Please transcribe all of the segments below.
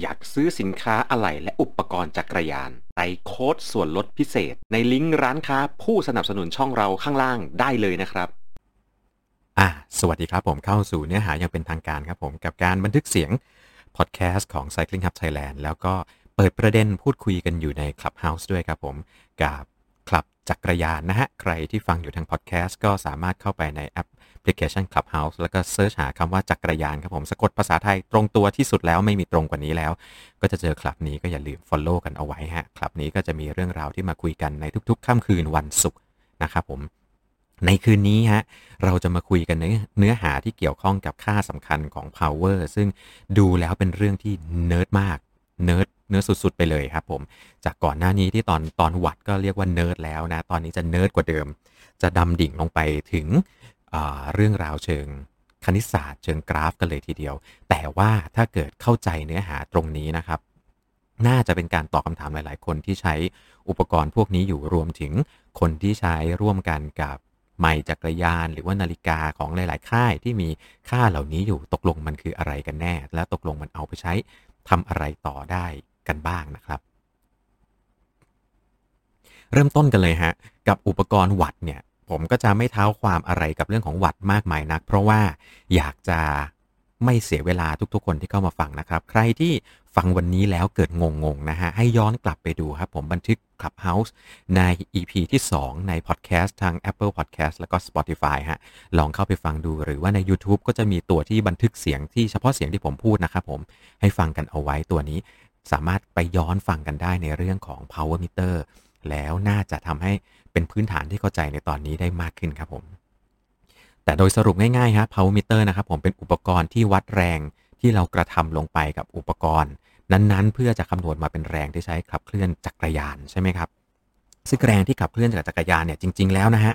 อยากซื้อสินค้าอะไหล่และอุปกรณ์จักรยานใส่โค้ดส่วนลดพิเศษ ในลิงก์ร้านค้าผู้สนับสนุนช่องเราข้างล่างได้เลยนะครับอะสวัสดีครับผมเข้าสู่เนื้อหาอย่างเป็นทางการครับผมกับการบันทึกเสียงพอดแคสต์ของ Cycling Hub Thailand แล้วก็เปิดประเด็นพูดคุยกันอยู่ใน Clubhouse ด้วยครับผมกับคลับจักรยานนะฮะ ใครที่ฟังอยู่ทางพอดแคสต์ก็สามารถเข้าไปในแอป พลิเคชัน Clubhouse แล้วก็ search หาคำว่าจักรยานครับผมสะกดภาษาไทยตรงตัวที่สุดแล้วไม่มีตรงกว่านี้แล้ว ก็จะเจอคลับนี้ก็อย่าลืม Follow กันเอาไว้ฮะคลับนี้ก็จะมีเรื่องราวที่มาคุยกันในทุกๆค่ำคืนวันศุกร์นะครับผมในคืนนี้ฮะเราจะมาคุยกันในเนื้อหาที่เกี่ยวข้องกับค่าสำคัญของ power ซึ่งดูแล้วเป็นเรื่องที่เนิร์ดมากเนิร์ดเนื้อสุด ๆ ไปเลยครับผม จากก่อนหน้านี้ที่ตอนตอนวัตต์ก็เรียกว่าเนิร์ดแล้วนะ ตอนนี้จะเนิร์ดกว่าเดิม จะดำดิ่งลงไปถึง เรื่องราวเชิงคณิตศาสตร์เชิงกราฟกันเลยทีเดียว แต่ว่าถ้าเกิดเข้าใจเนื้อหาตรงนี้นะครับ น่าจะเป็นการตอบคำถามหลาย ๆ คนที่ใช้อุปกรณ์พวกนี้อยู่รวมถึงคนที่ใช้ร่วมกันกับไมจักรยาน หรือว่านาฬิกาของหลาย ๆ ค่ายที่มีค่าเหล่านี้อยู่ตกลงมันคืออะไรกันแน่ และตกลงมันเอาไปใช้ทำอะไรต่อได้กันบ้างนะครับ เริ่มต้นกันเลยฮะ กับอุปกรณ์วัดเนี่ย ผมก็จะไม่เท้าความอะไรกับเรื่องของวัดมากมายนัก เพราะว่าอยากจะไม่เสียเวลาทุกๆ คนที่เข้ามาฟังนะครับ ใครที่ฟังวันนี้แล้วเกิดงงๆนะฮะ ให้ย้อนกลับไปดูครับผมบันทึก Clubhouse ใน EP ที่ 2 ใน Podcast ทาง Apple Podcast แล้วก็ Spotify ฮะ ลองเข้าไปฟังดูหรือว่าใน YouTube ก็จะมีตัวที่บันทึกเสียงที่เฉพาะเสียงที่ผมพูดนะครับผมให้ฟังกันเอาไว้ตัวนี้ สามารถไปย้อนฟังกันได้ในเรื่องของ power meter แล้วน่าจะทำให้ เป็นพื้นฐานที่เข้าใจในตอนนี้ได้มากขึ้นครับผม แต่โดยสรุปง่ายๆฮะ power meter นะครับผมเป็นอุปกรณ์ที่วัดแรงที่เรากระทำลงไปกับอุปกรณ์ นั้นๆ เพื่อจะคำนวณมาเป็นแรงที่ใช้ขับเคลื่อนจักรยานใช่ไหมครับ ซึ่งแรงที่ขับเคลื่อนจากจักรยานเนี่ยจริง ๆ แล้วนะฮะ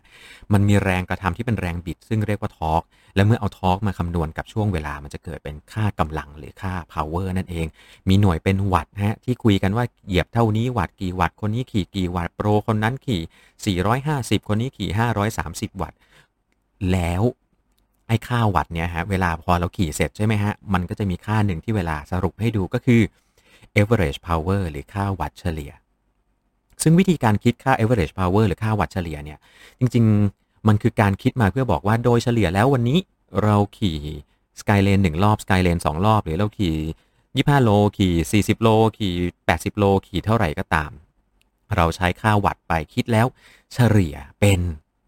มันมีแรงกระทำที่เป็นแรงบิด ซึ่งเรียกว่า torque และเมื่อเอา torque มาคำนวณกับช่วงเวลา มันจะเกิดเป็นค่ากำลังหรือค่า power นั่นเอง มีหน่วยเป็นวัตต์ฮะที่คุยกันว่าเหยียบเท่านี้วัตต์กี่วัตต์คนนี้ขี่กี่วัตต์โปรคนนั้นขี่ 450 คนนี้ขี่ 530 วัตต์แล้วไอ้ค่าวัตต์เนี่ยฮะเวลาพอเราขี่เสร็จใช่ไหมฮะมันก็จะมีค่าหนึ่งที่เวลาสรุปให้ดูก็คือ average power หรือค่าวัตต์เฉลี่ย ซึ่งวิธีการคิดค่า average power หรือค่าวัตต์เฉลี่ยเนี่ย จริง ๆ มันคือการคิดมาเพื่อบอกว่าโดยเฉลี่ยแล้ววันนี้เราขี่สกายเลนหนึ่งรอบสกายเลนสองรอบ หรือเราขี่25โล ขี่ 40 โล ขี่80 โล ขี่เท่าไหร่ก็ตาม เราใช้ค่าวัตต์ไปคิดแล้วเฉลี่ยเป็น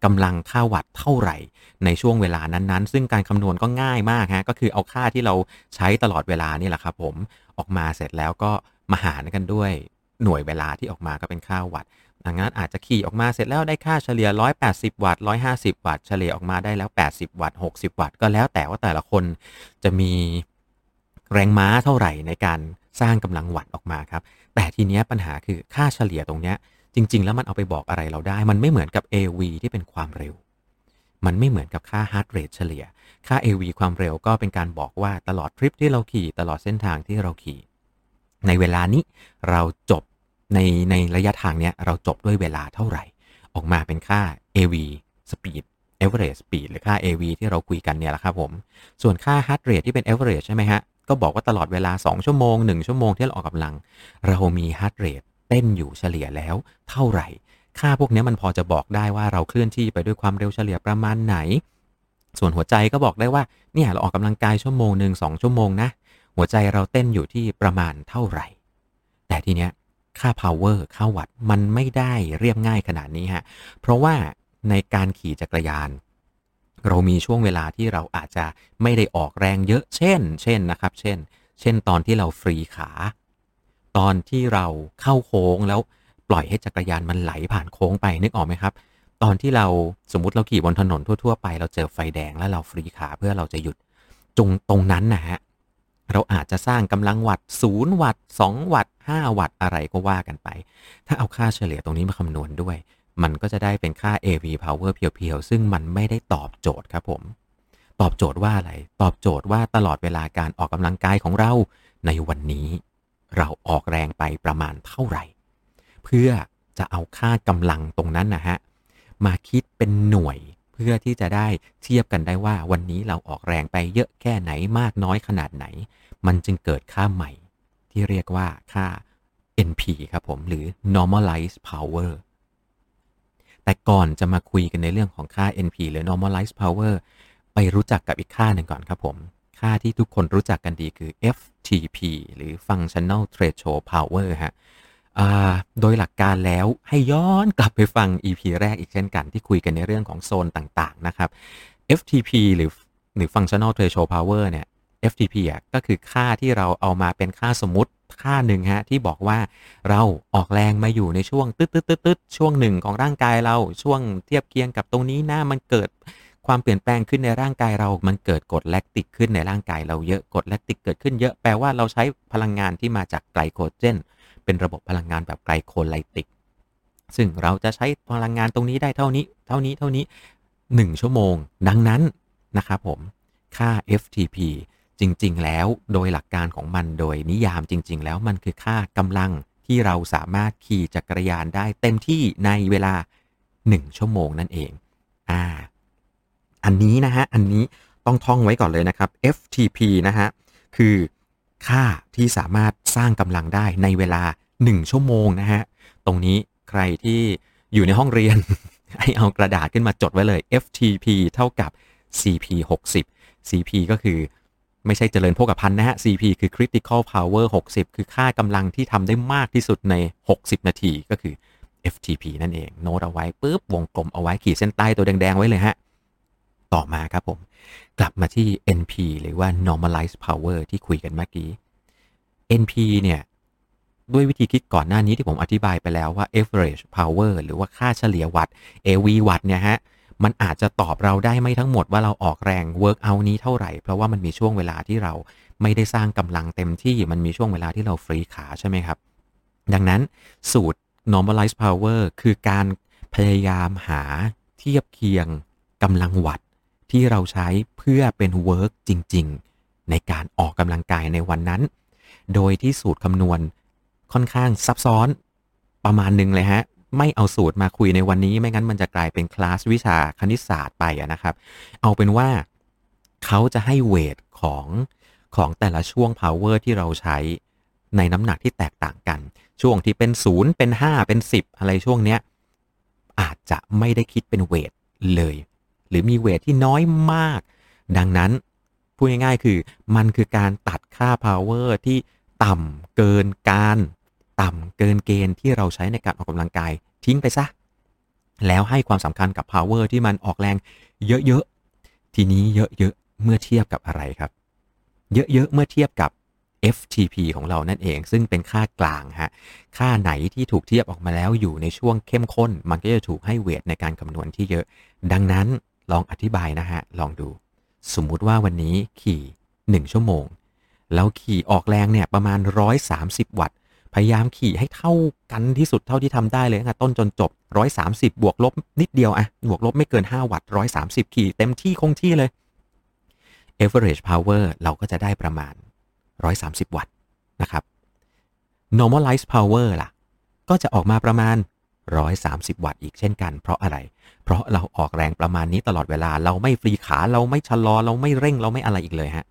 กำลังค่าวัตต์เท่าไหร่ ในช่วงเวลานั้นๆ ซึ่งการคำนวณก็ง่ายมากฮะ ก็คือเอาค่าที่เราใช้ตลอดเวลานี่แหละครับผม ออกมาเสร็จแล้วก็มาหารกันด้วย หน่วยเวลาที่ออกมาก็เป็นค่าวัตต์ดังนั้นอาจจะขี่ออกมาเสร็จแล้วได้ค่าเฉลี่ย 180 วัตต์ 150 วัตต์ เฉลี่ยออกมาได้แล้ว 80 วัตต์ 60 วัตต์ ก็แล้วแต่ว่าแต่ละคนจะมีแรงม้าเท่าไหร่ในการสร้างกำลังวัตต์ออกมาครับ แต่ทีนี้ปัญหาคือค่าเฉลี่ยตรงเนี้ยจริง ๆ แล้วมันเอาไปบอกอะไรเราได้ มันไม่เหมือนกับ AV ที่เป็นความเร็ว มันไม่เหมือนกับค่า heart rate เฉลี่ย ค่า AV ความเร็วก็เป็นการบอกว่าตลอดทริปที่เราขี่ตลอดเส้นทางที่เราขี่ ในเวลานี้เราจบในในระยะทางเนี้ยเราจบด้วยเวลาเท่าไหร่ ออกมาเป็นค่า AV speed average speed หรือค่า AV ที่เราคุยกันเนี่ยแหละครับผม ส่วนค่า heart rate ที่เป็น average ใช่ไหมฮะ ก็บอกว่าตลอดเวลา 2 ชั่วโมง 1 ชั่วโมงที่เราออกกำลัง เรามี heart rate เต้นอยู่เฉลี่ยแล้วเท่าไหร่ ค่าพวกนี้มันพอจะบอกได้ว่าเราเคลื่อนที่ไปด้วยความเร็วเฉลี่ยประมาณไหน ส่วนหัวใจก็บอกได้ว่าเนี่ยเราออกกำลังกายชั่วโมงหนึ่งสองชั่วโมงนะ หัวใจเราเต้นอยู่ที่ประมาณเท่าไหร่ แต่ทีเนี้ยค่า power ค่าวัตต์มันไม่ได้เรียบง่ายขนาดนี้ฮะ เพราะว่าในการขี่จักรยาน เรามีช่วงเวลาที่เราอาจจะไม่ได้ออกแรงเยอะ เช่น เช่นนะครับ เช่น เช่นตอนที่เราฟรีขา ตอนที่เราเข้าโค้งแล้วปล่อยให้จักรยานมันไหลผ่านโค้งไปนึกออกไหมครับ ตอนที่เราสมมติเราขี่บนถนนทั่ว ๆ ไป เราเจอไฟแดงแล้วเราฟรีขาเพื่อเราจะหยุดจงตรงนั้นนะฮะ เราอาจจะสร้างกำลังวัตต์0วัตต์2วัตต์5วัตต์อะไรก็ว่ากันไป ถ้าเอาค่าเฉลี่ยตรงนี้มาคำนวณด้วย มันก็จะได้เป็นค่า AV power เพียวๆ ซึ่งมันไม่ได้ตอบโจทย์ครับผม ตอบโจทย์ว่าอะไร ตอบโจทย์ว่าตลอดเวลาการออกกำลังกายของเราในวันนี้ เราออกแรงไปประมาณเท่าไหร่ เพื่อจะเอาค่ากำลังตรงนั้นนะฮะมาคิดเป็นหน่วย เพื่อที่จะได้เทียบกันได้ว่าวันนี้เราออกแรงไปเยอะแค่ไหนมากน้อยขนาดไหน มันจึงเกิดค่าใหม่ทที่เรียกว่าค่า NP ครับผม หรือ normalized power แต่ก่อนจะมาคุยกันในเรื่องของค่า NP หรือ normalized power ไปรู้จักกับอีกค่าหนึ่งก่อนครับผม ค่าที่ทุกคนรู้จักกันดีคือ FTP หรือ functional threshold power ฮะ โดยหลักการแล้วให้ย้อนกลับไปฟัง EP แรกอีกเช่นกันที่คุยกันในเรื่องของโซนต่างๆนะครับ FTP หรือหรือ functional threshold power เนี่ย FTP อะก็คือค่าที่เราเอามาเป็นค่าสมมติค่าหนึ่งฮะที่บอกว่าเราออกแรงมาอยู่ในช่วงตึ๊ดตึ๊ดตึ๊ดตึ๊ดช่วงหนึ่งของร่างกายเราช่วงเทียบเคียงกับตรงนี้นะมันเกิดความเปลี่ยนแปลงขึ้นในร่างกายเรา มันเกิดกรดแลคติกขึ้นในร่างกายเราเยอะกรดแลคติกเกิดขึ้นเยอะแปลว่าเราใช้พลังงานที่มาจากไกลโคเจน เป็นระบบพลังงานแบบไกลโคไลติก ซึ่งเราจะใช้พลังงานตรงนี้ได้เท่านี้ เท่านี้เท่านี้ 1 ชั่วโมง ดังนั้นนะครับผมค่า FTP จริง ๆ แล้วโดยหลักการของมันโดยนิยามจริง ๆ แล้วมันคือค่ากำลังที่เราสามารถขี่จักรยานได้เต็มที่ในเวลา 1 ชั่วโมงนั่นเอง อ่า อันนี้นะฮะ อันนี้ต้องท่องไว้ก่อนเลยนะครับ FTP นะฮะ คือ ค่าที่สามารถสร้างกำลังได้ในเวลา 1 ชั่วโมงนะฮะ ตรงนี้ใครที่อยู่ในห้องเรียน ให้เอากระดาษขึ้นมาจดไว้เลย FTP เท่ากับ CP 60 CP ก็คือไม่ใช่เจริญโภคภัณฑ์นะฮะ CP คือ critical power 60 คือค่ากำลังที่ทำได้มากที่สุดใน 60 นาทีก็คือ FTP นั่นเอง โน้ตเอาไว้ปุ๊บ วงกลมเอาไว้ขีดเส้นใต้ตัวแดง ๆ ไว้เลยฮะ ต่อมาครับผม กลับมาที่ NP หรือว่า normalized power ที่คุยกันเมื่อกี้ NP เนี่ย ด้วยวิธีคิดก่อนหน้านี้ที่ผมอธิบายไปแล้วว่า average power หรือว่าค่าเฉลี่ยวัตต์ AV วัตต์เนี่ยฮะมันอาจจะตอบเราได้ไม่ทั้งหมดว่าเราออกแรง work out นี้เท่าไหร่ เพราะว่ามันมีช่วงเวลาที่เราไม่ได้สร้างกำลังเต็มที่มันมีช่วงเวลาที่เราฟรีขาใช่ไหมครับ ดังนั้นสูตร normalized power คือการพยายามหาเทียบเคียงกำลังวัต ที่เราใช้เพื่อเป็น work จริง ๆ ในการออกกำลังกายในวันนั้น โดยที่สูตรคำนวณค่อนข้างซับซ้อนประมาณหนึ่งเลยฮะ ไม่เอาสูตรมาคุยในวันนี้ ไม่งั้นมันจะกลายเป็นคลาสวิชาคณิตศาสตร์ไปนะครับ เอาเป็นว่าเขาจะให้เวทของของแต่ละช่วง power ที่เราใช้ในน้ำหนักที่แตกต่างกัน ช่วงที่เป็น 0 เป็น 5 เป็น 10 อะไรช่วงเนี้ยอาจจะไม่ได้คิดเป็นเวทเลย หรือมีเวทที่น้อยมาก ดังนั้นพูดง่ายๆคือมันคือการตัดค่า power ที่ต่ำเกินการ ต่ำเกินเกณฑ์ที่เราใช้ในการออกกำลังกายทิ้งไปซะ แล้วให้ความสำคัญกับ power ที่มันออกแรงเยอะๆ ทีนี้เยอะๆ เมื่อเทียบกับอะไรครับ เยอะๆ เมื่อเทียบกับ FTP ของเรานั่นเอง ซึ่งเป็นค่ากลางฮะ ค่าไหนที่ถูกเทียบออกมาแล้วอยู่ในช่วงเข้มข้น มันก็จะถูกให้เวทในการคำนวณที่เยอะ ดังนั้น ลองอธิบายนะฮะ ลองดู สมมุติว่าวันนี้ขี่ 1 ชั่วโมง แล้วขี่ออกแรงเนี่ยประมาณ 130 วัตต์ พยายามขี่ให้เท่ากันที่สุดเท่าที่ทำได้เลยตั้งแต่ต้นจนจบ 130 บวกลบนิดเดียวอะบวกลบไม่เกิน 5 วัตต์ 130 ขี่เต็มที่คงที่เลย average power เราก็จะได้ประมาณ 130 วัตต์นะครับ normalized power ล่ะ ก็จะออกมาประมาณ 130 วัตต์อีกเช่นกัน เพราะอะไร เพราะเราออกแรงประมาณนี้ตลอดเวลา เราไม่ฟรีขาเราไม่ชะลอ เราไม่เร่งเราไม่อะไรอีกเลยฮะ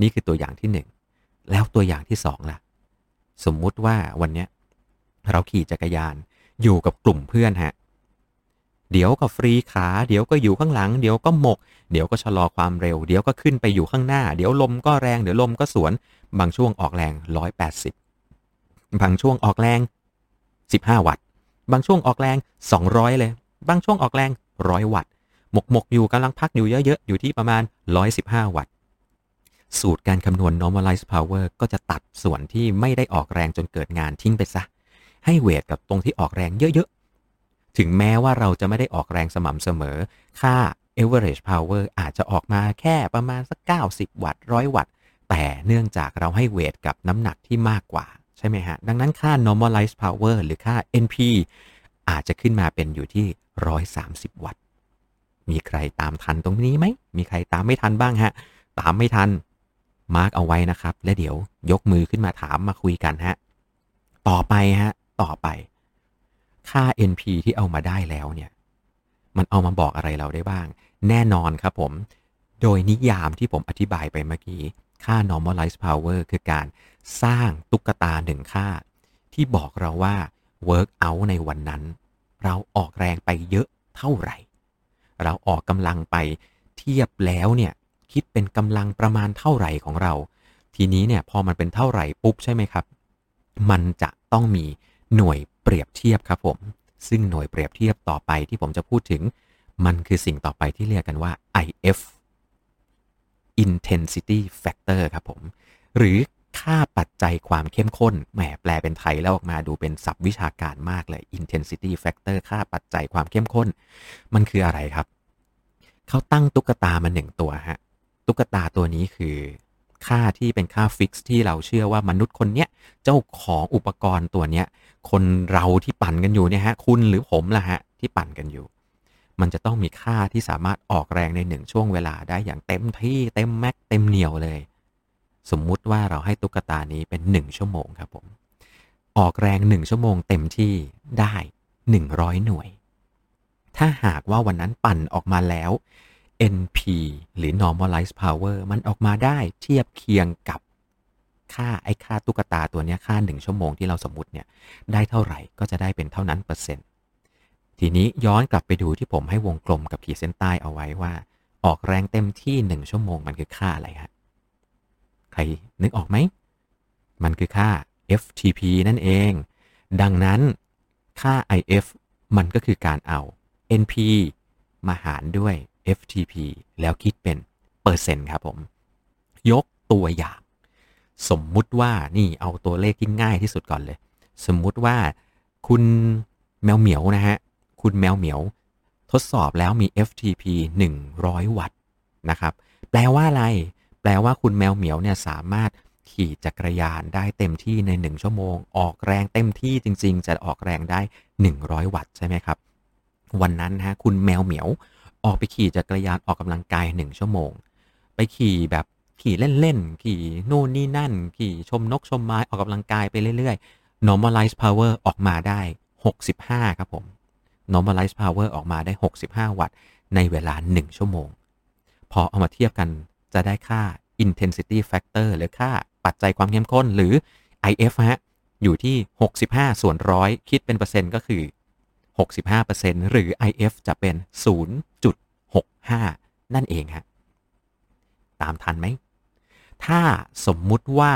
นี่คือตัวอย่างที่ 1 แล้วตัวอย่างที่2ล่ะ สมมุติว่าวันนี้เราขี่จักรยานอยู่กับกลุ่มเพื่อนฮะ เดี๋ยวก็ฟรีขา เดี๋ยวก็อยู่ข้างหลัง เดี๋ยวก็หมก เดี๋ยวก็ชะลอความเร็ว เดี๋ยวก็ขึ้นไปอยู่ข้างหน้า เดี๋ยวลมก็แรง เดี๋ยวลมก็สวน บางช่วงออกแรง 180 บางช่วงออกแรง 15 วัตต์ บางช่วงออกแรง 200 เลย บางช่วงออกแรง 100 วัตต์ หมกหมกอยู่กำลังพักอยู่เยอะๆ อยู่ที่ประมาณ 115 วัตต์ สูตรการคำนวณ normalized power ก็จะตัดส่วนที่ไม่ได้ออกแรงจนเกิดงานทิ้งไปซะ ให้เวทกับตรงที่ออกแรงเยอะๆ ถึงแม้ว่าเราจะไม่ได้ออกแรงสม่ำเสมอ ค่า average power อาจจะออกมาแค่ประมาณสัก 90 วัตต์ 100 วัตต์ แต่เนื่องจากเราให้เวทกับน้ำหนักที่มากกว่า ใช่ไหมฮะ ดังนั้นค่า normalized power หรือค่า NP อาจจะขึ้นมาเป็นอยู่ที่ 130 วัตต์ มีใครตามทันตรงนี้ไหม มีใครตามไม่ทันบ้างฮะ ตามไม่ทัน มาร์กเอาไว้นะครับ และเดี๋ยวยกมือขึ้นมาถามมาคุยกันฮะ ต่อไปฮะ ต่อไป ค่า NP ที่เอามาได้แล้วเนี่ย มันเอามาบอกอะไรเราได้บ้าง แน่นอนครับผม โดยนิยามที่ผมอธิบายไปเมื่อกี้ ค่า normalized power คือการสร้างตุ๊กตาหนึ่งค่า ที่บอกเราว่า work out ในวันนั้น เราออกแรงไปเยอะเท่าไหร่ เราออกกำลังไปเทียบแล้วเนี่ยคิดเป็นกำลังประมาณเท่าไหร่ของเรา ทีนี้เนี่ยพอมันเป็นเท่าไหร่ปุ๊บใช่ไหมครับ มันจะต้องมีหน่วยเปรียบเทียบครับผม ซึ่งหน่วยเปรียบเทียบต่อไปที่ผมจะพูดถึง มันคือสิ่งต่อไปที่เรียกกันว่า IF intensity factor ครับผม หรือค่าปัจจัยความเข้มข้น แหมแปลเป็นไทยแล้วออกมาดูเป็นศัพท์วิชาการมากเลย intensity factor ค่าปัจจัยความเข้มข้น มันคืออะไรครับ เขาตั้งตุ๊กตามาหนึ่งตัวฮะ ตุ๊กตาตัวนี้คือค่าที่เป็นค่า fix ที่เราเชื่อว่ามนุษย์คนเนี้ย เจ้าของอุปกรณ์ตัวเนี้ย คนเราที่ปั่นกันอยู่เนี่ยฮะ คุณหรือผมล่ะฮะ ที่ปั่นกันอยู่ มันจะต้องมีค่าที่สามารถออกแรงในหนึ่งช่วงเวลาได้อย่างเต็มที่เต็ม max เต็มเหนียวเลย สมมุติว่าเราให้ตุ๊กตานี้เป็น 1 ชั่วโมงครับผม ออกแรง 1 ชั่วโมงเต็มที่ได้ 100 หน่วย ถ้าหากว่าวันนั้นปั่นออกมาแล้ว NP หรือ normalized power มันออกมาได้เทียบเคียงกับค่าไอ้ค่าตุ๊กตาตัวนี้ค่า 1 ชั่วโมงที่เราสมมติเนี่ยได้เท่าไหร่ก็จะได้เป็นเท่านั้นเปอร์เซ็นต์ ทีนี้ย้อนกลับไปดูที่ผมให้วงกลมกับขีดเส้นใต้เอาไว้ว่า ออกแรงเต็มที่ 1 ชั่วโมงมันคือค่าอะไรฮะใครนึกออกไหม มันคือค่า FTP นั่นเอง ดังนั้นค่า IF มันก็คือการเอา NP มาหารด้วย FTP แล้วคิดเป็นเปอร์เซ็นต์ครับผม ยกตัวอย่าง สมมุติว่านี่เอาตัวเลขที่ง่ายที่สุดก่อนเลย สมมุติว่าคุณแมวเหมียวนะฮะ คุณแมวเหมียว ทดสอบแล้วมี FTP 100 วัตต์นะครับ แปลว่าอะไร แปลว่าคุณแมวเหมียวเนี่ยสามารถขี่จักรยานได้เต็มที่ใน 1 ชั่วโมง ออกแรงเต็มที่จริง ๆ จะออกแรงได้ 100 วัตต์ใช่ไหมครับ วันนั้นฮะคุณแมวเหมียว ออกไปขี่จักรยานออกกำลังกาย 1 ชั่วโมง ไปขี่แบบขี่เล่นๆ ขี่นู่นนี่นั่น ขี่ชมนกชมไม้ออกกำลังกายไปเรื่อยๆ normalize power ออกมาได้ 65 ครับผม normalize power ออกมาได้ 65 วัตต์ ในเวลา 1 ชั่วโมง พอเอามาเทียบกันจะได้ค่า intensity factor หรือค่าปัจจัยความเข้มข้นหรือ IF ฮะ อยู่ที่ 65 ส่วนร้อยคิดเป็นเปอร์เซ็นต์ก็คือ 65%หรือ IF จะเป็น 0.65 นั่นเองฮะ ตามทันไหม ถ้าสมมุติว่า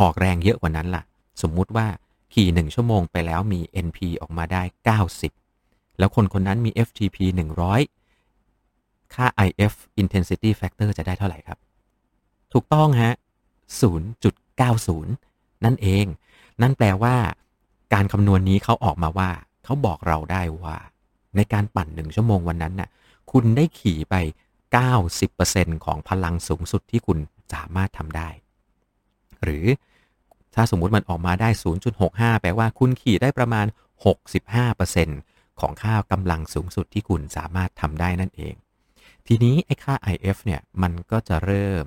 ออกแรงเยอะกว่านั้นล่ะ สมมุติว่า ขี่1ชั่วโมงไปแล้วมี NP ออกมาได้ 90 แล้วคนคนนั้นมี FTP 100 ค่า IF intensity factor จะได้เท่าไหร่ครับ ถูกต้องฮะ 0.90 นั่นเอง นั่นแปลว่า การคำนวณนี้เขาออกมาว่า เขาบอกเราได้ว่า ในการปั่นหนึ่งชั่วโมงวันนั้นน่ะ คุณได้ขี่ไป 90%ของพลังสูงสุดที่คุณสามารถทำได้ หรือ ถ้าสมมุติมันออกมาได้ 0.65 แปลว่าคุณขี่ได้ประมาณ 65%ของค่ากำลังสูงสุดที่คุณสามารถทำได้นั่นเอง ทีนี้ไอ้ค่า IF เนี่ย มันก็จะเริ่ม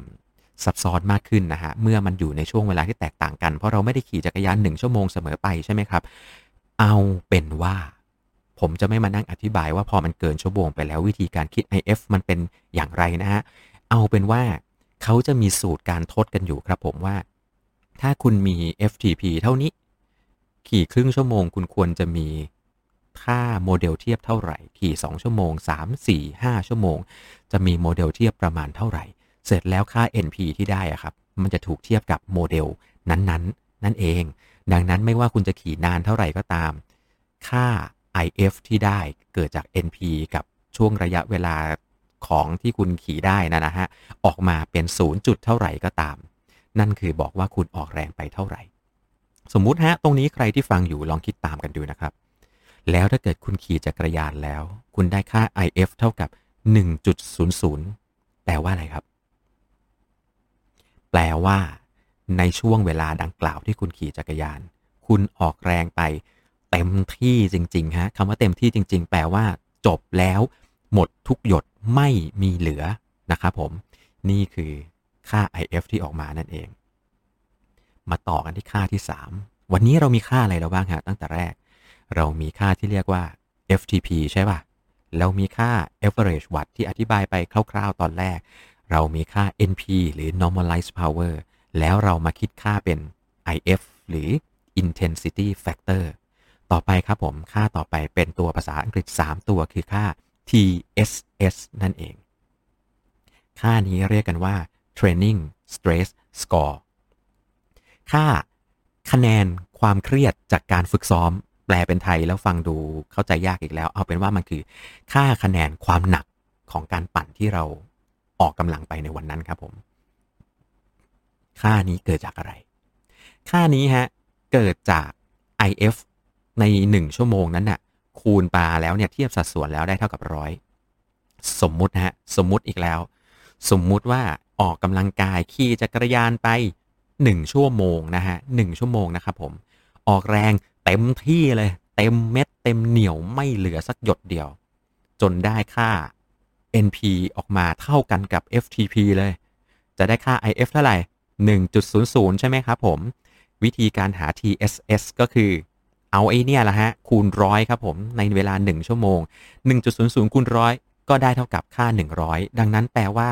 ซับซ้อนมากขึ้นนะฮะ เมื่อมันอยู่ในช่วงเวลาที่แตกต่างกัน เพราะเราไม่ได้ขี่จักรยาน 1 ชั่วโมงเสมอไปใช่ไหมครับ เอาเป็นว่า ผมจะไม่มานั่งอธิบายว่าพอมันเกินชั่วโมงไปแล้ววิธีการคิด IF มันเป็นอย่างไรนะฮะ เอาเป็นว่าเขาจะมีสูตรการทดกันอยู่ครับผมว่า ถ้าคุณมี FTP เท่านี้ ขี่ครึ่งชั่วโมงคุณควรจะมีค่าโมเดลเทียบเท่าไหร่ ขี่2ชั่วโมง 3 4 5 ชั่วโมง จะมีโมเดลเทียบประมาณเท่าไหร่ เสร็จแล้วค่า NP ที่ได้อะครับ มันจะถูกเทียบกับโมเดลนั้นๆนนนั่นเอง ดังนั้นไม่ว่าคุณจะขี่นานเท่าไหร่ก็ตาม ค่า IF ที่ได้เกิดจาก NP กับช่วงระยะเวลาของที่คุณขี่ได้นะนะฮะ ออกมาเป็น0จุดเท่าไหร่ก็ตาม นั่นคือบอกว่าคุณออกแรงไปเท่าไหร่ สมมุติฮะ ตรงนี้ใครที่ฟังอยู่ลองคิดตามกันดูนะครับ แล้วถ้าเกิดคุณขี่จักรยานแล้ว คุณได้ค่า IF เท่ากับ 1.00 แปลว่าอะไรครับ แปลว่า ในช่วงเวลาดังกล่าวที่คุณขี่จักรยาน คุณออกแรงไปเต็มที่จริงๆฮะคำว่าเต็มที่จริง ๆ แปลว่า จบแล้ว หมดทุกหยดไม่มีเหลือนะครับผม นี่คือ ค่า IF ที่ออกมานั่นเอง มาต่อกันที่ค่าที่ 3 วันนี้เรามีค่าอะไรแล้วบ้างฮะตั้งแต่แรก เรามีค่าที่เรียกว่า FTP ใช่ป่ะแล้วมีค่า average watt ที่อธิบายไปคร่าว ๆ ตอนแรก เรามีค่า NP หรือ normalized power แล้วเรามาคิดค่าเป็น IF หรือ intensity factor ต่อไปครับผม ค่าต่อไปเป็นตัวภาษาอังกฤษ 3 ตัวคือค่า TSS นั่นเอง ค่านี้เรียกกันว่า training stress score ค่าคะแนนความเครียดจากการฝึกซ้อม แปลเป็นไทยแล้วฟังดูเข้าใจยากอีกแล้ว เอาเป็นว่ามันคือค่าคะแนนความหนักของการปั่นที่เราออกกำลังไปในวันนั้นครับผม ค่านี้เกิดจากอะไร ค่านี้ฮะ เกิดจาก IF ใน 1 ชั่วโมงนั้นน่ะคูณปาแล้วเนี่ยเทียบสัดส่วนแล้วได้เท่ากับร้อยสมมุตินะฮะ สมมุติอีกแล้ว สมมุติว่าออกกำลังกายขี่จักรยานไป 1 ชั่วโมงนะฮะหชั่วโมงนะครับผมออกแรงเต็มที่เลย เต็มเม็ดเต็มเหนียวไม่เหลือสักหยดเดียว จนได้ค่า NP ออกมาเท่ากันกับ FTP เลย จะได้ค่า IF เท่าไหร่ 1.00 ใช่ไหมครับผม วิธีการหา TSS ก็คือเอาไอ้เนี่ยละฮะ คูณร้อยครับผม ในเวลา 1 ชั่วโมง 1.00 คูณร้อย ก็ได้เท่ากับค่า 100 ดังนั้นแปลว่า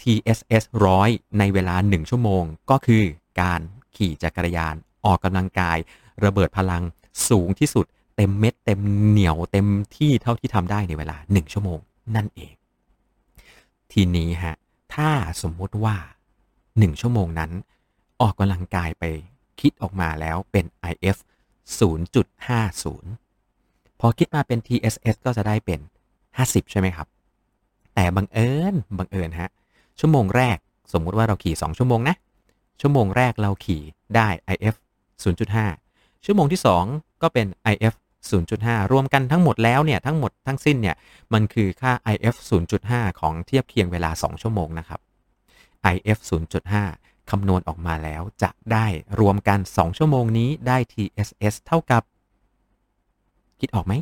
TSS ร้อยในเวลา 1 ชั่วโมง ก็คือการขี่จักรยานออกกำลังกาย ระเบิดพลังสูงที่สุด เต็มเม็ด เต็มเหนียวเต็มที่เท่าที่ทำได้ในเวลา 1 ชั่วโมง นั่นเอง ทีนี้ฮะ ถ้าสมมุติว่า 1 ชั่วโมงนั้น ออกกำลังกายไปคิดออกมาแล้วเป็น IF 0.50 พอคิดมาเป็น TSS ก็จะได้เป็น 50 ใช่ไหมครับ แต่บังเอิญบังเอิญฮะ ชั่วโมงแรกสมมุติว่าเราขี่ 2 ชั่วโมงนะ ชั่วโมงแรกเราขี่ได้ IF 0.5 ชั่วโมงที่ 2 ก็เป็น IF 0.5 รวมกันทั้งหมดแล้วเนี่ยทั้งหมดทั้งสิ้นเนี่ยมันคือค่า IF 0.5 ของเทียบเคียงเวลา 2 ชั่วโมงนะครับ IF 0.5 คำนวณออกมาแล้วจะได้รวมกัน 2 ชั่วโมงนี้ได้ TSS เท่ากับ คิดออกไหม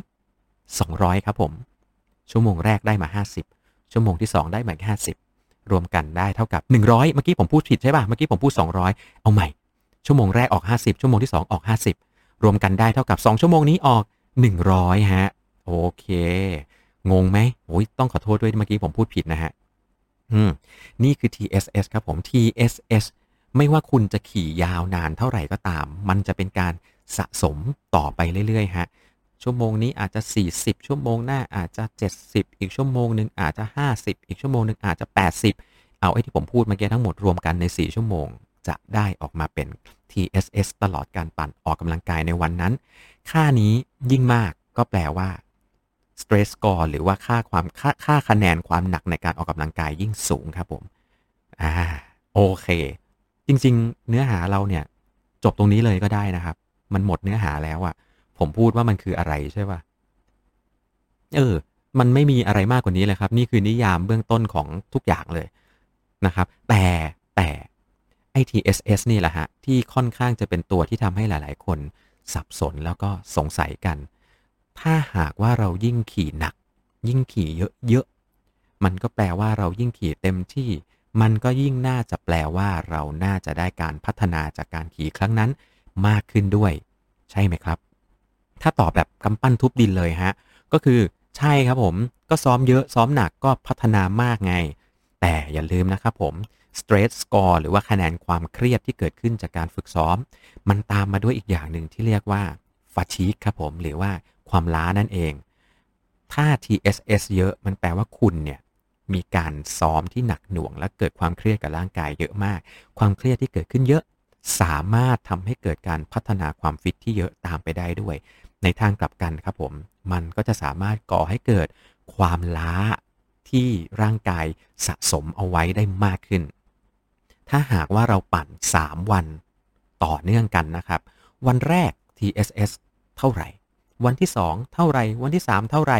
200 ครับผม ชั่วโมงแรกได้มา 50 ชั่วโมงที่ 2 ได้มา50 รวมกันได้เท่ากับ 100 เมื่อกี้ผมพูดผิดใช่ป่ะ เมื่อกี้ผมพูด 200 เอาใหม่ ชั่วโมงแรกออก 50 ชั่วโมงที่ 2 ออก 50 รวมกันได้เท่ากับ 2 ชั่วโมงนี้ออก 100 ฮะ โอเค งงไหมโอ้ยต้องขอโทษด้วยเมื่อกี้ผมพูดผิดนะฮะ อืม นี่คือ TSS ครับผม TSS ไม่ว่าคุณจะขี่ยาวนานเท่าไหร่ก็ตาม มันจะเป็นการสะสมต่อไปเรื่อยๆ ฮะ ชั่วโมงนี้อาจจะ 40 ชั่วโมงหน้าอาจจะ 70 อีกชั่วโมงหนึ่งอาจจะ 50 อีกชั่วโมงหนึ่งอาจจะ 80 เอาไอ้ที่ผมพูดเมื่อกี้ทั้งหมดรวมกันใน 4 ชั่วโมง จะได้ออกมาเป็น TSS ตลอดการปั่นออกกำลังกายในวันนั้น ค่านี้ยิ่งมากก็แปลว่า stress score หรือว่าค่าความค่าค่าคะแนนความหนักในการออกกำลังกายยิ่งสูงครับผม อ่า โอเค จริง ๆ เนื้อหาเราเนี่ย จบตรงนี้เลยก็ได้นะครับ มันหมดเนื้อหาแล้วอะ ผมพูดว่ามันคืออะไรใช่ป่ะเออ มันไม่มีอะไรมากกว่านี้เลยครับ นี่คือนิยามเบื้องต้นของทุกอย่างเลยนะครับ แต่แต่ไอ TSS นี่แหละฮะ ที่ค่อนข้างจะเป็นตัวที่ทำให้หลาย ๆ คนสับสนแล้วก็สงสัยกัน ถ้าหากว่าเรายิ่งขี่หนัก ยิ่งขี่เยอะๆ มันก็แปลว่าเรายิ่งขี่เต็มที่ มันก็ยิ่งน่าจะแปลว่าเราน่าจะได้การพัฒนาจากการขี่ครั้งนั้นมากขึ้นด้วย ใช่ไหมครับ ถ้าตอบแบบกำปั้นทุบดินเลยฮะ ก็คือใช่ครับผม ก็ซ้อมเยอะซ้อมหนักก็พัฒนามากไง แต่อย่าลืมนะครับผม stress score หรือว่าคะแนนความเครียดที่เกิดขึ้นจากการฝึกซ้อม มันตามมาด้วยอีกอย่างหนึ่งที่เรียกว่า fatigue ครับผม หรือว่าความล้านั่นเอง ถ้า TSS เยอะมันแปลว่าคุณเนี่ยมีการซ้อมที่หนักหน่วง และเกิดความเครียดกับร่างกายเยอะมาก ความเครียดที่เกิดขึ้นเยอะ สามารถทำให้เกิดการพัฒนาความฟิตที่เยอะตามไปได้ด้วย ในทางกลับกันครับผม มันก็จะสามารถก่อให้เกิดความล้าที่ร่างกายสะสมเอาไว้ได้มากขึ้น ถ้าหากว่าเราปั่น 3 วันต่อเนื่องกันนะครับ วันแรก TSS เท่าไหร่ วันที่ 2 เท่าไหร่ วันที่ 3 เท่าไหร่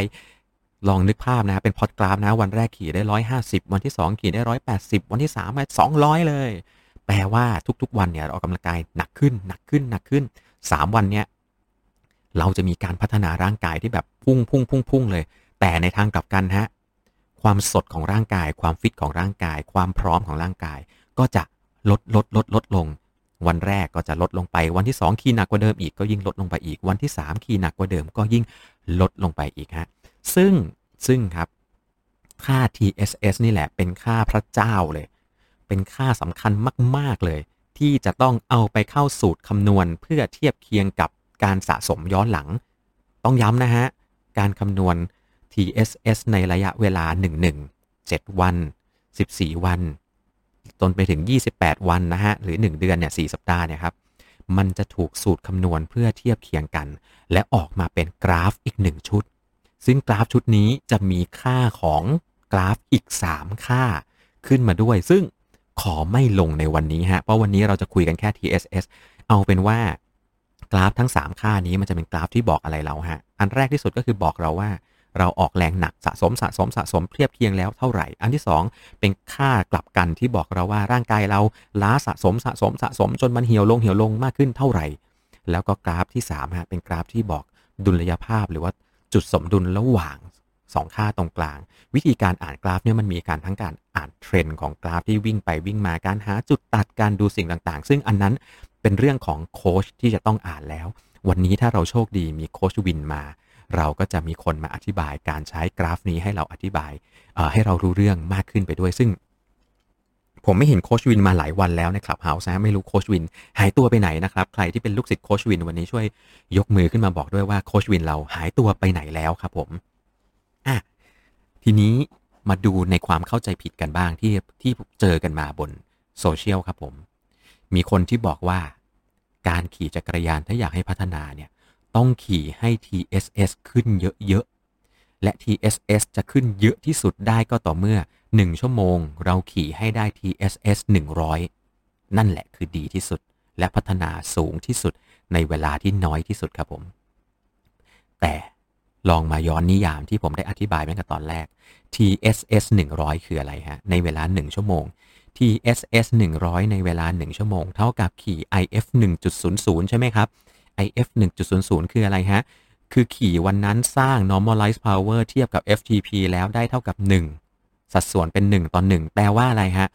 ลองนึกภาพนะ เป็นพอดกราฟนะ วันแรกขี่ได้ 150 วันที่ 2 ขี่ได้ 180 วันที่3มา200 เลย แปลว่าทุกๆ วันเนี่ยเราออกกำลังกายหนักขึ้น หนักขึ้น หนักขึ้น 3 วันเนี้ย เราจะมีการพัฒนาร่างกายที่แบบพุ่งพุ่งพุ่งพุ่งเลย แต่ในทางกลับกันฮะความสดของร่างกาย ความฟิตของร่างกาย ความพร้อมของร่างกาย ก็จะลดลดลดลดลง วันแรกก็จะลดลงไป วันที่ 2 ขี่หนักกว่าเดิมอีกก็ยิ่งลดลงไปอีก วันที่ 3 ขี่หนักกว่าเดิมก็ยิ่งลดลงไปอีกฮะ ซึ่งซึ่งครับ ค่า TSS นี่แหละเป็นค่าพระเจ้าเลย เป็นค่าสำคัญมาก ๆ เลย ที่จะต้องเอาไปเข้าสูตรคำนวณเพื่อเทียบเคียงกับ การสะสมย้อนหลัง ต้องย้ำนะฮะ การคำนวณ TSS ในระยะเวลา 11 7 วัน 14 วัน จนไปถึง 28 วันนะฮะ หรือ 1 เดือนเนี่ย4สัปดาห์เนี่ยครับ มันจะถูกสูตรคำนวณเพื่อเทียบเคียงกัน และออกมาเป็นกราฟอีก 1 ชุด ซึ่งกราฟชุดนี้จะมีค่าของกราฟอีก 3 ค่าขึ้นมาด้วย ซึ่งขอไม่ลงในวันนี้ฮะ เพราะวันนี้เราจะคุยกันแค่ TSS เอาเป็นว่า กราฟทั้ง 3 ค่านี้มันจะเป็นกราฟที่บอกอะไรเราฮะ อันแรกที่สุดก็คือบอกเราว่า เราออกแรงหนักสะสมสะสมสะสมเทียบเคียงแล้วเท่าไหร่ อันที่ 2 เป็นค่ากลับกันที่บอกเราว่าร่างกายเราล้าสะสมสะสมสะสมจนมันเหี่ยวลงเหี่ยวลงมากขึ้นเท่าไหร่ แล้วก็กราฟที่3ฮะเป็นกราฟที่บอกดุลยภาพหรือว่าจุดสมดุลระหว่าง 2 ค่าตรงกลาง วิธีการอ่านกราฟเนี่ยมันมีการทั้งการอ่านเทรนด์ของกราฟที่วิ่งไปวิ่งมาการหาจุดตัดการดูสิ่งต่างๆ ซึ่งอันนั้น เป็นเรื่องของโค้ชที่จะต้องอ่านแล้ว วันนี้ถ้าเราโชคดีมีโค้ชวินมา เราก็จะมีคนมาอธิบายการใช้กราฟนี้ให้เราอธิบายให้เรารู้เรื่องมากขึ้นไปด้วย ซึ่ง ผมไม่เห็นโคชวินมาหลายวันแล้วใน Clubhouse นะไม่รู้โคชวินหายตัวไปไหนนะครับใครที่เป็นลูกศิษย์โคชวินวันนี้ช่วยยกมือขึ้นมาบอกด้วยว่าโคชวินเราหายตัวไปไหนแล้วครับผมอะทีนี้มาดูในความเข้าใจผิดกันบ้างที่ที่เจอกันมาบนโซเชียลครับผม มีคนที่บอกว่า การขี่จักรยานถ้าอยากให้พัฒนาเนี่ยต้องขี่ให้ TSS ขึ้นเยอะๆ และ TSS จะขึ้นเยอะที่สุดได้ก็ต่อเมื่อ 1 ชั่วโมง เราขี่ให้ได้ TSS 100 นั่นแหละคือดีที่สุด และพัฒนาสูงที่สุดในเวลาที่น้อยที่สุดครับผม แต่ลองมาย้อนนิยามที่ผมได้อธิบายไปกับตอนแรก TSS 100 คืออะไรฮะ ในเวลา 1 ชั่วโมง TSS 100 ในเวลา 1 ชั่วโมง เท่ากับขี่ IF 1.00 ใช่ไหมครับ IF 1.00 คืออะไรฮะ คือขี่วันนั้นสร้าง normalized power เทียบกับ FTP แล้วได้เท่ากับ 1 สัดส่วนเป็น 1 ต่อ 1 แปลว่าอะไรฮะ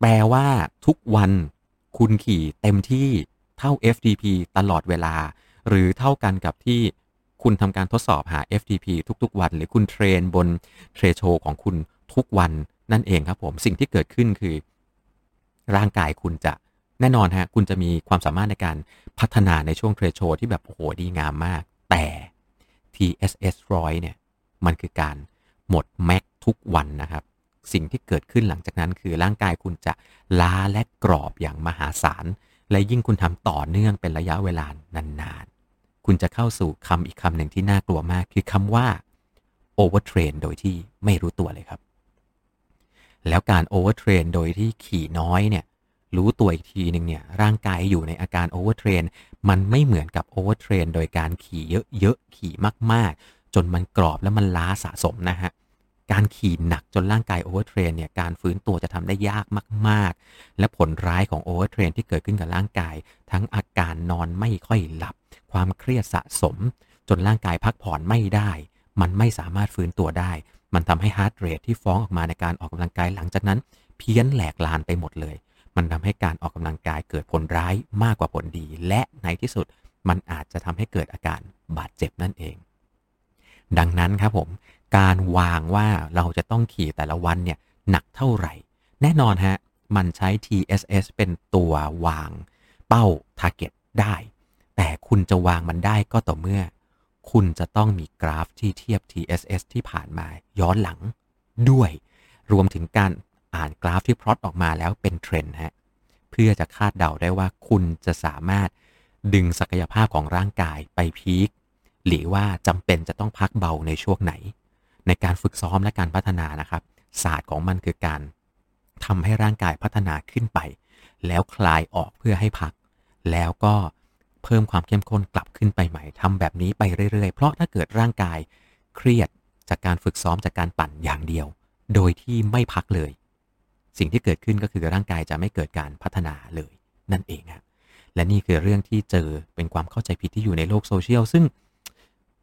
แปลว่าทุกวันคุณขี่เต็มที่เท่า FTP ตลอดเวลา หรือเท่ากันกับที่คุณทำการทดสอบหา FTP ทุกๆ วัน หรือคุณเทรนบนเทรโชของคุณทุกวันนั่นเองครับผม สิ่งที่เกิดขึ้นคือ ร่างกายคุณจะแน่นอนฮะคุณจะมีความสามารถในการพัฒนาในช่วงเทรโชที่แบบโอ้โหดีงามมาก แต่ TSS 100เนี่ยมันคือการหมดแม็กทุกวันนะครับ สิ่งที่เกิดขึ้นหลังจากนั้นคือร่างกายคุณจะล้าและกรอบอย่างมหาศาล และยิ่งคุณทำต่อเนื่องเป็นระยะเวลานานๆ คุณจะเข้าสู่คำอีกคำหนึ่งที่น่ากลัวมาก คือคำว่า overtrain โดยที่ไม่รู้ตัวเลยครับ แล้วการ overtrain โดยที่ขี่น้อยเนี่ยรู้ตัวอีกทีหนึ่งเนี่ยร่างกายอยู่ในอาการ overtrain มันไม่เหมือนกับ overtrain โดยการขี่เยอะๆขี่มากๆ จนมันกรอบแล้วมันล้าสะสมนะฮะการขี่หนักจนร่างกาย overtrain เนี่ยการฟื้นตัวจะทำได้ยากมาก ๆ และผลร้ายของ overtrain ที่เกิดขึ้นกับร่างกาย ทั้งอาการนอนไม่ค่อยหลับ ความเครียดสะสม จนร่างกายพักผ่อนไม่ได้ มันไม่สามารถฟื้นตัวได้ มันทำให้ heart rate ที่ฟ้องออกมาในการออกกำลังกายหลังจากนั้น เพี้ยนแหลกลาญไปหมดเลย มันทำให้การออกกำลังกายเกิดผลร้ายมากกว่าผลดี และในที่สุดมันอาจจะทำให้เกิดอาการบาดเจ็บนั่นเอง ดังนั้นครับผม การวางว่าเราจะต้องขี่แต่ละวันเนี่ยหนักเท่าไหร่ แน่นอนฮะ มันใช้ TSS เป็นตัววางเป้า target ได้ แต่คุณจะวางมันได้ก็ต่อเมื่อ คุณจะต้องมีกราฟที่เทียบ TSS ที่ผ่านมาย้อนหลังด้วย รวมถึงการอ่านกราฟที่พลอตออกมาแล้วเป็นเทรนด์ฮะเพื่อจะคาดเดาได้ว่าคุณจะสามารถดึงศักยภาพของร่างกายไปพีคหรือว่าจำเป็นจะต้องพักเบาในช่วงไหน ในการฝึกซ้อมและการพัฒนานะครับ ศาสตร์ของมันคือการทำให้ร่างกายพัฒนาขึ้นไป แล้วคลายออกเพื่อให้พัก แล้วก็ เพิ่มความเข้มข้นกลับขึ้นไปใหม่ทำแบบนี้ไปเรื่อยๆ เพราะถ้าเกิดร่างกายเครียดจากการฝึกซ้อมจากการปั่นอย่างเดียว โดยที่ไม่พักเลย สิ่งที่เกิดขึ้นก็คือร่างกายจะไม่เกิดการพัฒนาเลยนั่นเองครับและนี่คือเรื่องที่เจอเป็นความเข้าใจผิดที่อยู่ในโลกโซเชียลซึ่ง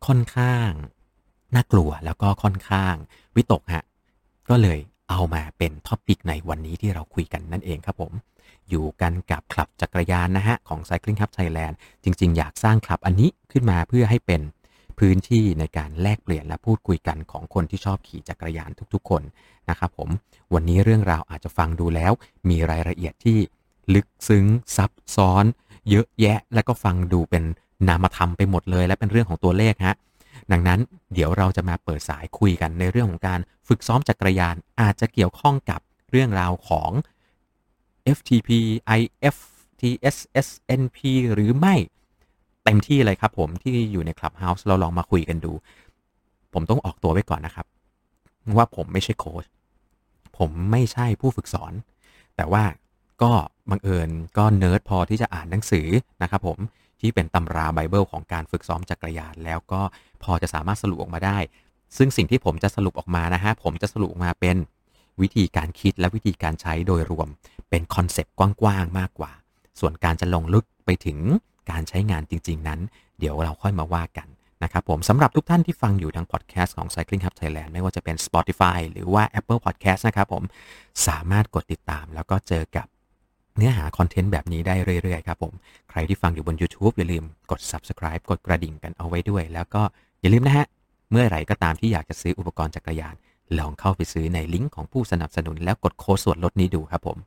ค่อนข้างน่ากลัวแล้วก็ค่อนข้างวิตกฮะก็เลยเอามาเป็นท็อปิกในวันนี้ที่เราคุยกันนั่นเองครับผม อยู่กันกับคลับจักรยานนะฮะของ Cycling Hub Thailand จริง ๆ อยากสร้างคลับอันนี้ขึ้นมาเพื่อให้เป็นพื้นที่ในการแลกเปลี่ยนและพูดคุยกันของคนที่ชอบขี่จักรยานทุกๆ คนนะครับผมวันนี้เรื่องราวอาจจะฟังดูแล้ว มีรายละเอียดที่ลึกซึ้งซับซ้อน เยอะแยะ และก็ฟังดูเป็นนามธรรมไปหมดเลย และเป็นเรื่องของตัวเลขฮะดังนั้นเดี๋ยวเราจะมาเปิดสายคุยกันในเรื่องของการฝึกซ้อมจักรยานอาจจะเกี่ยวข้องกับเรื่องราวของ FTP IF TSSNP หรือไม่เต็มที่เลยครับผมที่อยู่ใน Clubhouse เราลองมาคุยกันดู ผมต้องออกตัวไว้ก่อนนะครับ ว่าผมไม่ใช่โค้ชผมไม่ใช่ผู้ฝึกสอน แต่ว่าก็บังเอิญก็เนิร์ดพอที่จะอ่านหนังสือนะครับผมที่เป็นตำราไบเบิลของการฝึกซ้อมจักรยาน แล้วก็พอจะสามารถสรุปออกมาได้ ซึ่งสิ่งที่ผมจะสรุปออกมานะฮะผมจะสรุปออกมาเป็น วิธีการคิดและวิธีการใช้โดยรวมเป็น concept กว้างๆมากกว่า ส่วนการจะลงลึกไปถึงการใช้งานจริง ๆ นั้น เดี๋ยวเราค่อยมาว่ากันนะครับผมสำหรับทุกท่านที่ฟังอยู่ทางพอดแคสต์ของ Cycling Hub Thailand ไม่ว่าจะเป็น Spotify หรือว่า Apple Podcast นะครับผมสามารถกดติดตามแล้วก็เจอกับเนื้อหาคอนเทนต์แบบนี้ได้เรื่อย ๆ ครับผม ใครที่ฟังอยู่บน YouTube อย่าลืมกด Subscribe กดกระดิ่งกันเอาไว้ด้วย แล้วก็อย่าลืมนะฮะ เมื่อไหร่ก็ตามที่อยากจะซื้ออุปกรณ์จักรยาน ลองเข้าไปซื้อในลิงก์ของผู้สนับสนุนแล้วกดโค้ดส่วนลดนี้ดูครับผม